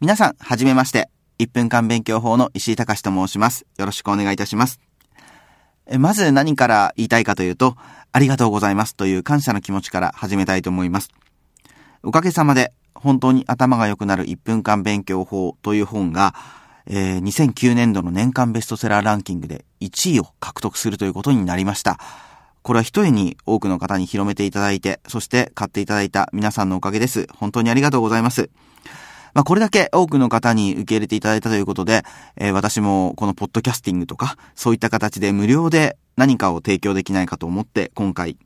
皆さん、はじめまして。1分間勉強法の石井隆と申します。よろしくお願いいたします。まず何から言いたいかというと、ありがとうございますという感謝の気持ちから始めたいと思います。おかげさまで、本当に頭が良くなる1分間勉強法という本が、えー2009年度の年間ベストセラーランキングで1位を獲得するということになりました。これは一重に多くの方に広めていただいて、そして買っていただいた皆さんのおかげです。本当にありがとうございます。まあ、これだけ多くの方に受け入れていただいたということで、えー私もこのポッドキャスティングとか、そういった形で無料で何かを提供できないかと思って、今回、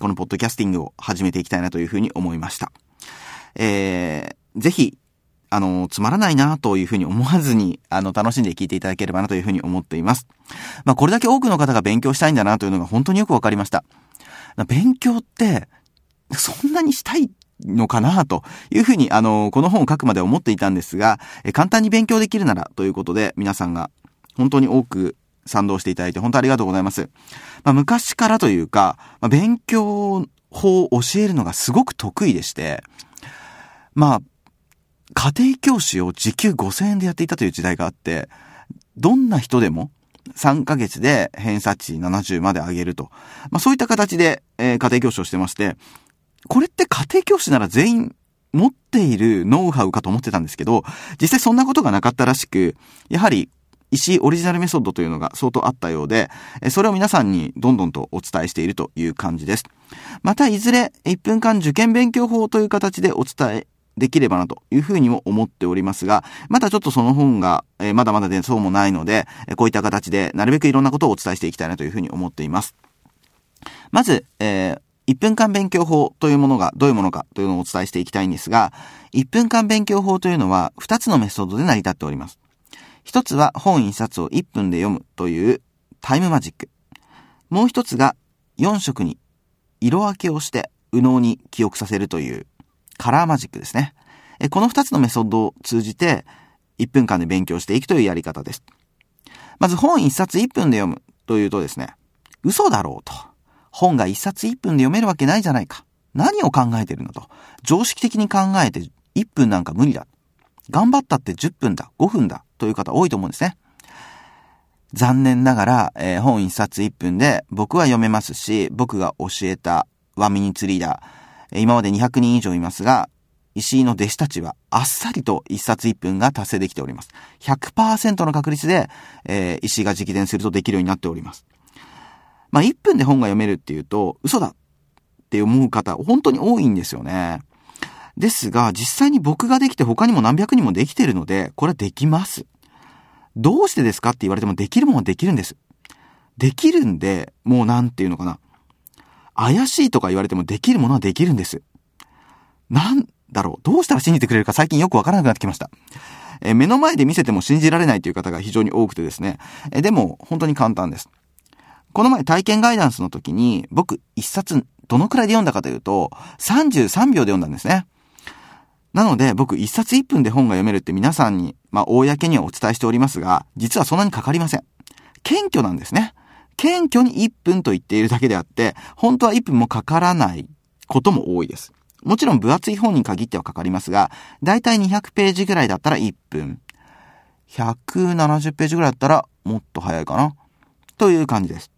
このポッドキャスティングを始めていきたいなというふうに思いました。えーぜひ、あの、つまらないなというふうに思わずに、あの、楽しんで聞いていただければなというふうに思っています。まあ、これだけ多くの方が勉強したいんだなというのが本当によくわかりました。勉強って、そんなにしたいのかなというふうに、あの、この本を書くまで思っていたんですが、簡単に勉強できるならということで、皆さんが本当に多く賛同していただいて本当ありがとうございます。まあ、昔からというか、まあ、勉強法を教えるのがすごく得意でして、まあ、家庭教師を時給5000円でやっていたという時代があって、どんな人でも3ヶ月で偏差値70まで上げると。まあそういった形で、えー家庭教師をしてまして、これって家庭教師なら全員持っているノウハウかと思ってたんですけど、実際そんなことがなかったらしく、やはり石オリジナルメソッドというのが相当あったようで、それを皆さんにどんどんとお伝えしているという感じです。またいずれ1分間受験勉強法という形でお伝えできればなというふうにも思っておりますが、まだちょっとその本が、えまだまだでそうもないので、こういった形でなるべくいろんなことをお伝えしていきたいなというふうに思っています。まず、え1分間勉強法というものがどういうものかというのをお伝えしていきたいんですが、1分間勉強法というのは2つのメソッドで成り立っております。一つは本1冊を1分で読むというタイムマジック。もう一つが4色に色分けをして右脳に記憶させるというカラーマジックですね。この2つのメソッドを通じて1分間で勉強していくというやり方です。まず本1冊1分で読むというとですね、嘘だろうと。本が1冊1分で読めるわけないじゃないか。何を考えてるのと。常識的に考えて1分なんか無理だ。頑張ったって10分だ、5分だという方多いと思うんですね。残念ながら、えー本1冊1分で僕は読めますし、僕が教えたワミニツリーダー、今まで200人以上いますが、石井の弟子たちはあっさりと1冊1分が達成できております。100%の確率で、えー石井が直伝するとできるようになっております。まあ1分で本が読めるっていうと、嘘だって思う方、本当に多いんですよね。ですが、実際に僕ができて他にも何百人もできてるので、これはできます。どうしてですかって言われてもできるものはできるんです。できるんで、もうなんていうのかな。怪しいとか言われてもできるものはできるんです。なんだろう。どうしたら信じてくれるか最近よくわからなくなってきました。え目の前で見せても信じられないという方が非常に多くてですね。えでも、本当に簡単です。この前体験ガイダンスの時に、僕一冊どのくらいで読んだかというと、33秒で読んだんですね。なので、僕一冊一分で本が読めるって皆さんに、まあ、公にはお伝えしておりますが、実はそんなにかかりません。謙虚なんですね。謙虚に1分と言っているだけであって、本当は1分もかからないことも多いです。もちろん分厚い本に限ってはかかりますが、だいたい200ページぐらいだったら1分。170ページぐらいだったらもっと早いかな。という感じです。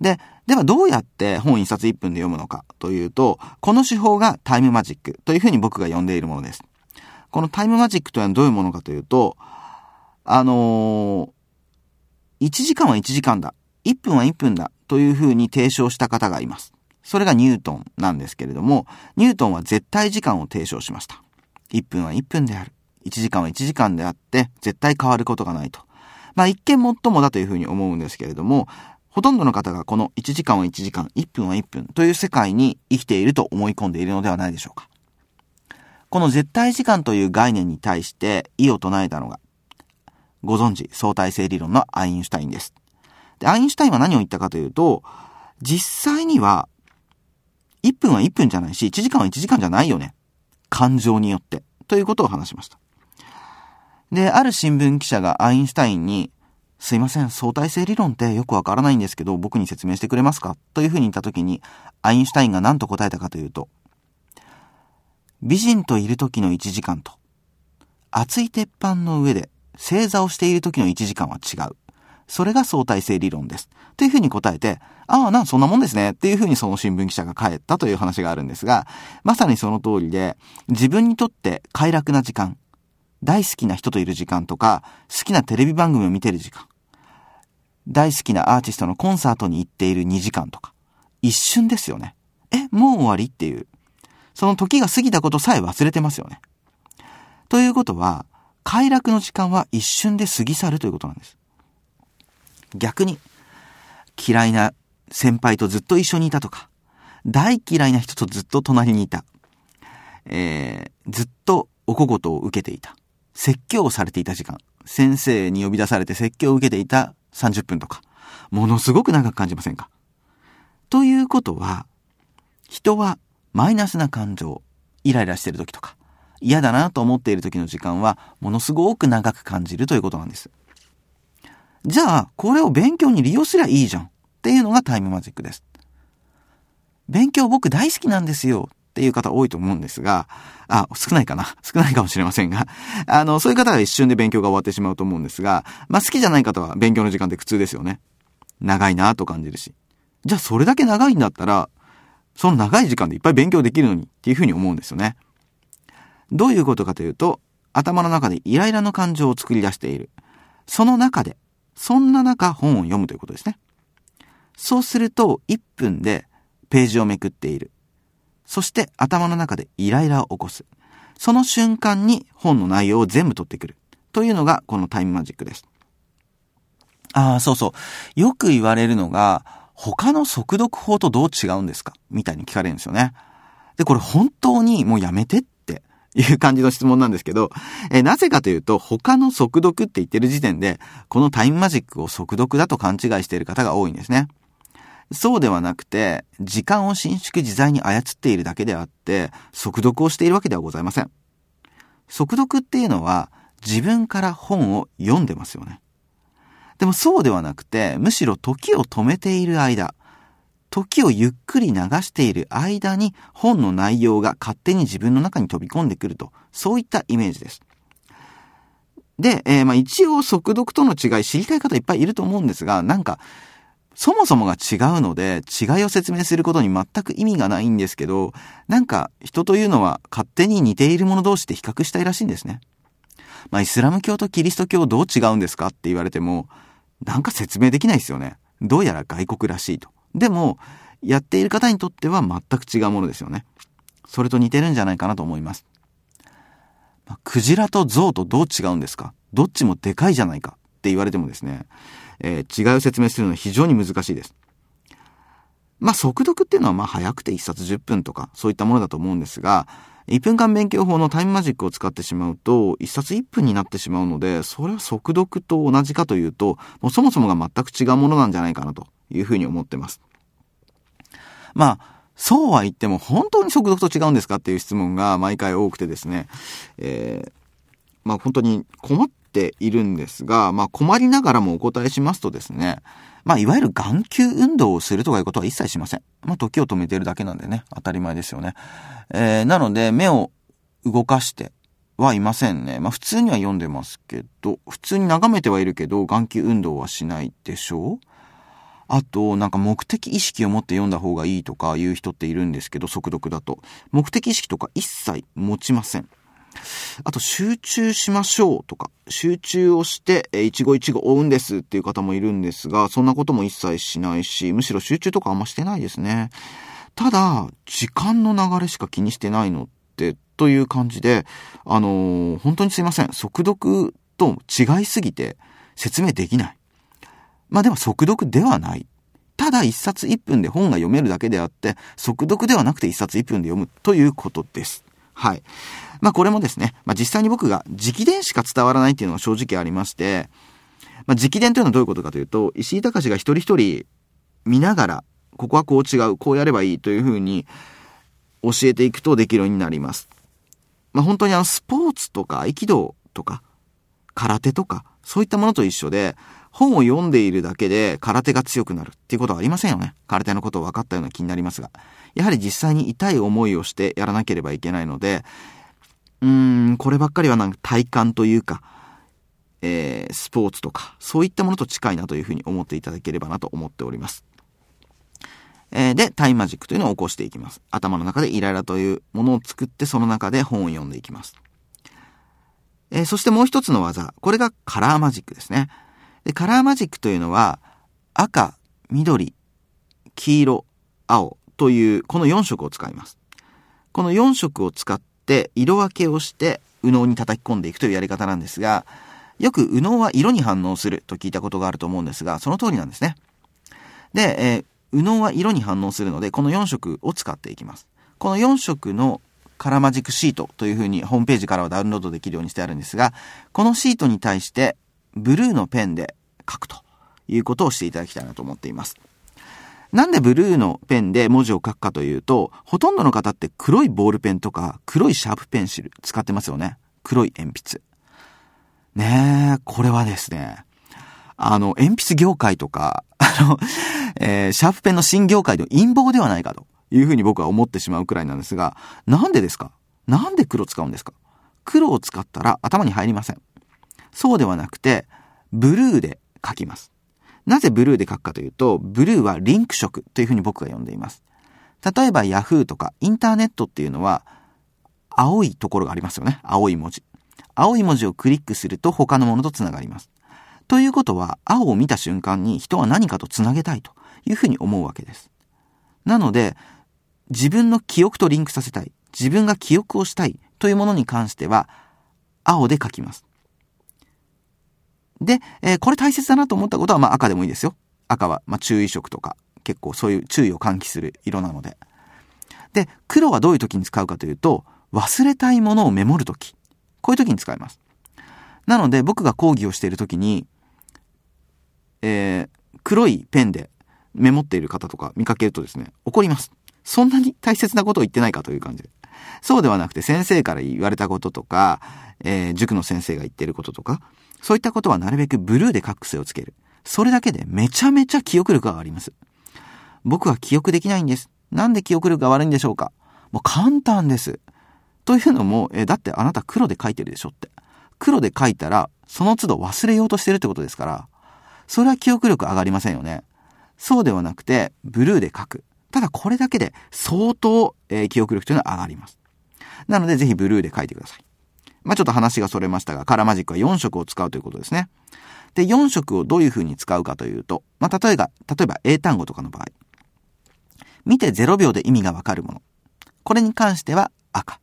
で、ではどうやって本1冊1分で読むのかというと、この手法がタイムマジックというふうに僕が呼んでいるものです。このタイムマジックというのはどういうものかというと、あのー、1時間は1時間だ。1分は1分だ。というふうに提唱した方がいます。それがニュートンなんですけれども、ニュートンは絶対時間を提唱しました。1分は1分である。1時間は1時間であって、絶対変わることがないと。まあ一見もっともだというふうに思うんですけれども、ほとんどの方がこの1時間は1時間、1分は1分という世界に生きていると思い込んでいるのではないでしょうか。この絶対時間という概念に対して異を唱えたのが、ご存知相対性理論のアインシュタインです。で、アインシュタインは何を言ったかというと、実際には、1分は1分じゃないし、1時間は1時間じゃないよね。感情によって。ということを話しました。で、ある新聞記者がアインシュタインに、すいません、相対性理論ってよくわからないんですけど、僕に説明してくれますか？というふうに言ったときに、アインシュタインが何と答えたかというと、美人といる時の1時間と、熱い鉄板の上で正座をしている時の1時間は違う。それが相対性理論です。というふうに答えて、ああ、なん、そんなもんですね。っていうふうにその新聞記者が帰ったという話があるんですが、まさにその通りで、自分にとって快楽な時間、大好きな人といる時間とか、好きなテレビ番組を見てる時間、大好きなアーティストのコンサートに行っている2時間とか、一瞬ですよね。え、もう終わりっていう。その時が過ぎたことさえ忘れてますよね。ということは、快楽の時間は一瞬で過ぎ去るということなんです。逆に、嫌いな先輩とずっと一緒にいたとか、大嫌いな人とずっと隣にいた、えー、ずっとお小言を受けていた、説教をされていた時間、先生に呼び出されて説教を受けていた30分とか、ものすごく長く感じませんか？ということは、人はマイナスな感情、イライラしてる時とか、嫌だなと思っている時の時間は、ものすごく長く感じるということなんです。じゃあ、これを勉強に利用すりゃいいじゃんっていうのがタイムマジックです。勉強僕大好きなんですよっていう方多いと思うんですが、あ、少ないかな少ないかもしれませんが、あの、そういう方は一瞬で勉強が終わってしまうと思うんですが、まあ好きじゃない方は勉強の時間って苦痛ですよね。長いなと感じるし。じゃあそれだけ長いんだったら、その長い時間でいっぱい勉強できるのにっていうふうに思うんですよね。どういうことかというと、頭の中でイライラの感情を作り出している。その中でそんな中本を読むということですね。そうすると1分でページをめくっている。そして頭の中でイライラを起こす。その瞬間に本の内容を全部取ってくる。というのがこのタイムマジックです。ああ、そうそう。よく言われるのが、他の速読法とどう違うんですか？みたいに聞かれるんですよね。で、これ本当にもうやめてっていう感じの質問なんですけど、えなぜかというと、他の速読って言ってる時点で、このタイムマジックを速読だと勘違いしている方が多いんですね。そうではなくて、時間を伸縮自在に操っているだけであって、速読をしているわけではございません。速読っていうのは、自分から本を読んでますよね。でもそうではなくて、むしろ時を止めている間、時をゆっくり流している間に本の内容が勝手に自分の中に飛び込んでくると、そういったイメージです。で、えー、まあ一応速読との違い知りたい方いっぱいいると思うんですが、なんか、そもそもが違うので、違いを説明することに全く意味がないんですけど、なんか人というのは勝手に似ている者同士で比較したいらしいんですね。まあイスラム教とキリスト教どう違うんですかって言われても、なんか説明できないですよね。どうやら外国らしいと。でも、やっている方にとっては全く違うものですよね。それと似てるんじゃないかなと思います。クジラとゾウとどう違うんですか？どっちもでかいじゃないかって言われてもですね、えー、違いを説明するのは非常に難しいです。まあ、速読っていうのはまあ早くて1冊10分とかそういったものだと思うんですが、1分間勉強法のタイムマジックを使ってしまうと、1冊1分になってしまうので、それは速読と同じかというと、もうそもそもが全く違うものなんじゃないかなというふうに思ってます。まあ、そうは言っても本当に速読と違うんですかっていう質問が毎回多くてですね、えー、まあ本当に困っているんですが、まあ困りながらもお答えしますとですね、まあいわゆる眼球運動をするとかいうことは一切しません。まあ時を止めているだけなんでね、当たり前ですよね。えー、なので目を動かしてはいませんね。まあ普通には読んでますけど、普通に眺めてはいるけど眼球運動はしないでしょうあと、なんか目的意識を持って読んだ方がいいとか言う人っているんですけど、速読だと。目的意識とか一切持ちません。あと、集中しましょうとか、集中をして、え一期一会追うんですっていう方もいるんですが、そんなことも一切しないし、むしろ集中とかあんましてないですね。ただ、時間の流れしか気にしてないのって、という感じで、あのー、本当にすいません。速読と違いすぎて説明できない。まあでも速読ではない。ただ一冊一分で本が読めるだけであって、速読ではなくて一冊一分で読むということです。はい。まあこれもですね、まあ実際に僕が直伝しか伝わらないっていうのが正直ありまして、まあ直伝というのはどういうことかというと、石井隆が一人一人見ながら、ここはこう違う、こうやればいいというふうに教えていくとできるようになります。まあ本当にあのスポーツとか合気道とか空手とかそういったものと一緒で、本を読んでいるだけで空手が強くなるっていうことはありませんよね。空手のことを分かったような気になりますが。やはり実際に痛い思いをしてやらなければいけないので、うーん、こればっかりはなんか体感というか、えー、スポーツとか、そういったものと近いなというふうに思っていただければなと思っております。えー、で、タイマジックというのを起こしていきます。頭の中でイライラというものを作って、その中で本を読んでいきます。えー、そしてもう一つの技、これがカラーマジックですね。で、カラーマジックというのは、赤、緑、黄色、青というこの4色を使います。この4色を使って色分けをして右脳に叩き込んでいくというやり方なんですが、よく右脳は色に反応すると聞いたことがあると思うんですが、その通りなんですね。で、えー、右脳は色に反応するので、この4色を使っていきます。この4色のカラマジックシートというふうにホームページからはダウンロードできるようにしてあるんですが、このシートに対してブルーのペンで書くということをしていただきたいなと思っています。なんでブルーのペンで文字を書くかというと、ほとんどの方って黒いボールペンとか黒いシャープペンシル使ってますよね。黒い鉛筆。ねえ、これはですね、あの、鉛筆業界とか、あの、えー、シャープペンの新業界の陰謀ではないかというふうに僕は思ってしまうくらいなんですが、なんでですか？なんで黒使うんですか？黒を使ったら頭に入りません。そうではなくて、ブルーで書きます。なぜブルーで書くかというと、ブルーはリンク色というふうに僕が呼んでいます。例えば Yahoo とかインターネットっていうのは、青いところがありますよね。青い文字。青い文字をクリックすると他のものと繋がります。ということは、青を見た瞬間に人は何かと繋げたいというふうに思うわけです。なので、自分の記憶とリンクさせたい。自分が記憶をしたいというものに関しては、青で書きます。で、えー、これ大切だなと思ったことは、まあ赤でもいいですよ。赤は、まあ注意色とか、結構そういう注意を喚起する色なので。で、黒はどういう時に使うかというと、忘れたいものをメモるとき。こういう時に使います。なので、僕が講義をしている時に、えー、黒いペンでメモっている方とか見かけるとですね、怒ります。そんなに大切なことを言ってないかという感じで。そうではなくて先生から言われたこととか、えー、塾の先生が言ってることとか、そういったことはなるべくブルーで書く癖をつける。それだけでめちゃめちゃ記憶力が上がります。僕は記憶できないんです。なんで記憶力が悪いんでしょうかもう簡単です。というのも、えだってあなた黒で書いてるでしょって。黒で書いたら、その都度忘れようとしてるってことですから、それは記憶力上がりませんよね。そうではなくて、ブルーで書く。ただこれだけで相当、えー、記憶力というのは上がります。なのでぜひブルーで書いてください。まあ、ちょっと話がそれましたが、カラーマジックは4色を使うということですね。で、4色をどういうふうに使うかというと、まあ、例えば、例えば英単語とかの場合。見て0秒で意味がわかるもの。これに関しては赤。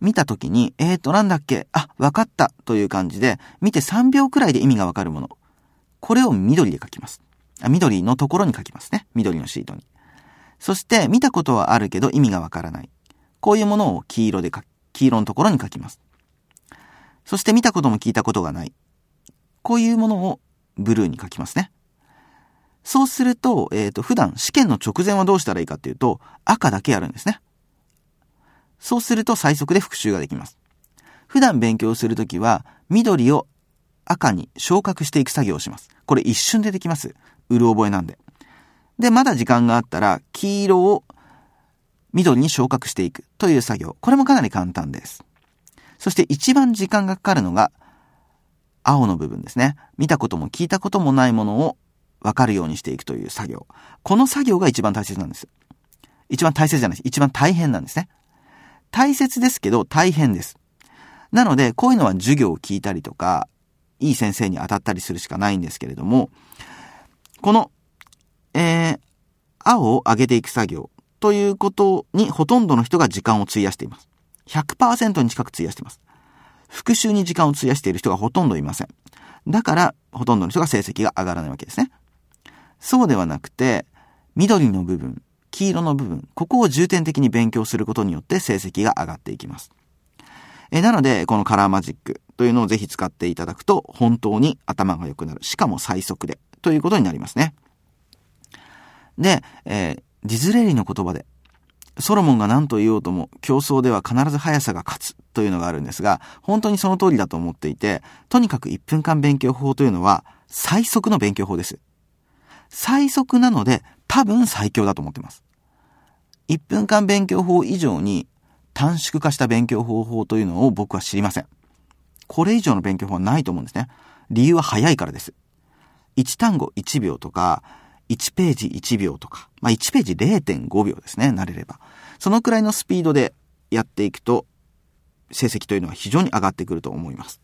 見た時に、えーと、なんだっけ？あ、わかったという感じで、見て3秒くらいで意味がわかるもの。これを緑で書きます。あ緑のところに書きますね。緑のシートに。そして、見たことはあるけど意味がわからない。こういうものを黄色で書き黄色のところに書きます。そして見たことも聞いたことがない。こういうものをブルーに書きますね。そうすると、えっ、ー、と、普段試験の直前はどうしたらいいかっていうと、赤だけやるんですね。そうすると最速で復習ができます。普段勉強するときは、緑を赤に昇格していく作業をします。これ一瞬でできます。うる覚えなんで。で、まだ時間があったら、黄色を緑に昇格していくという作業。これもかなり簡単です。そして一番時間がかかるのが青の部分ですね。見たことも聞いたこともないものをわかるようにしていくという作業。この作業が一番大切なんです。一番大切じゃないです。一番大変なんですね。大切ですけど大変です。なので、こういうのは授業を聞いたりとか、いい先生に当たったりするしかないんですけれども、この、えー、青を上げていく作業。ということにほとんどの人が時間を費やしています。100%に近く費やしています。復習に時間を費やしている人がほとんどいません。だから、ほとんどの人が成績が上がらないわけですね。そうではなくて、緑の部分、黄色の部分、ここを重点的に勉強することによって成績が上がっていきます。えなので、このカラーマジックというのをぜひ使っていただくと、本当に頭が良くなる。しかも最速で、ということになりますね。で、えー、ディズレーリの言葉で、ソロモンが何と言おうとも競争では必ず速さが勝つというのがあるんですが、本当にその通りだと思っていて、とにかく1分間勉強法というのは最速の勉強法です。最速なので多分最強だと思っています。1分間勉強法以上に短縮化した勉強方法というのを僕は知りません。これ以上の勉強法はないと思うんですね。理由は早いからです。1単語1秒とか、1ページ1秒とか、まあ1ページ0.5秒ですね、慣れれば。そのくらいのスピードでやっていくと、成績というのは非常に上がってくると思います。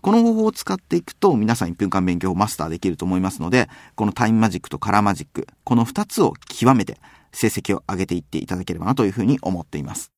この方法を使っていくと皆さん1分間勉強をマスターできると思いますので、このタイムマジックとカラーマジック、この2つを極めて成績を上げていっていただければなというふうに思っています。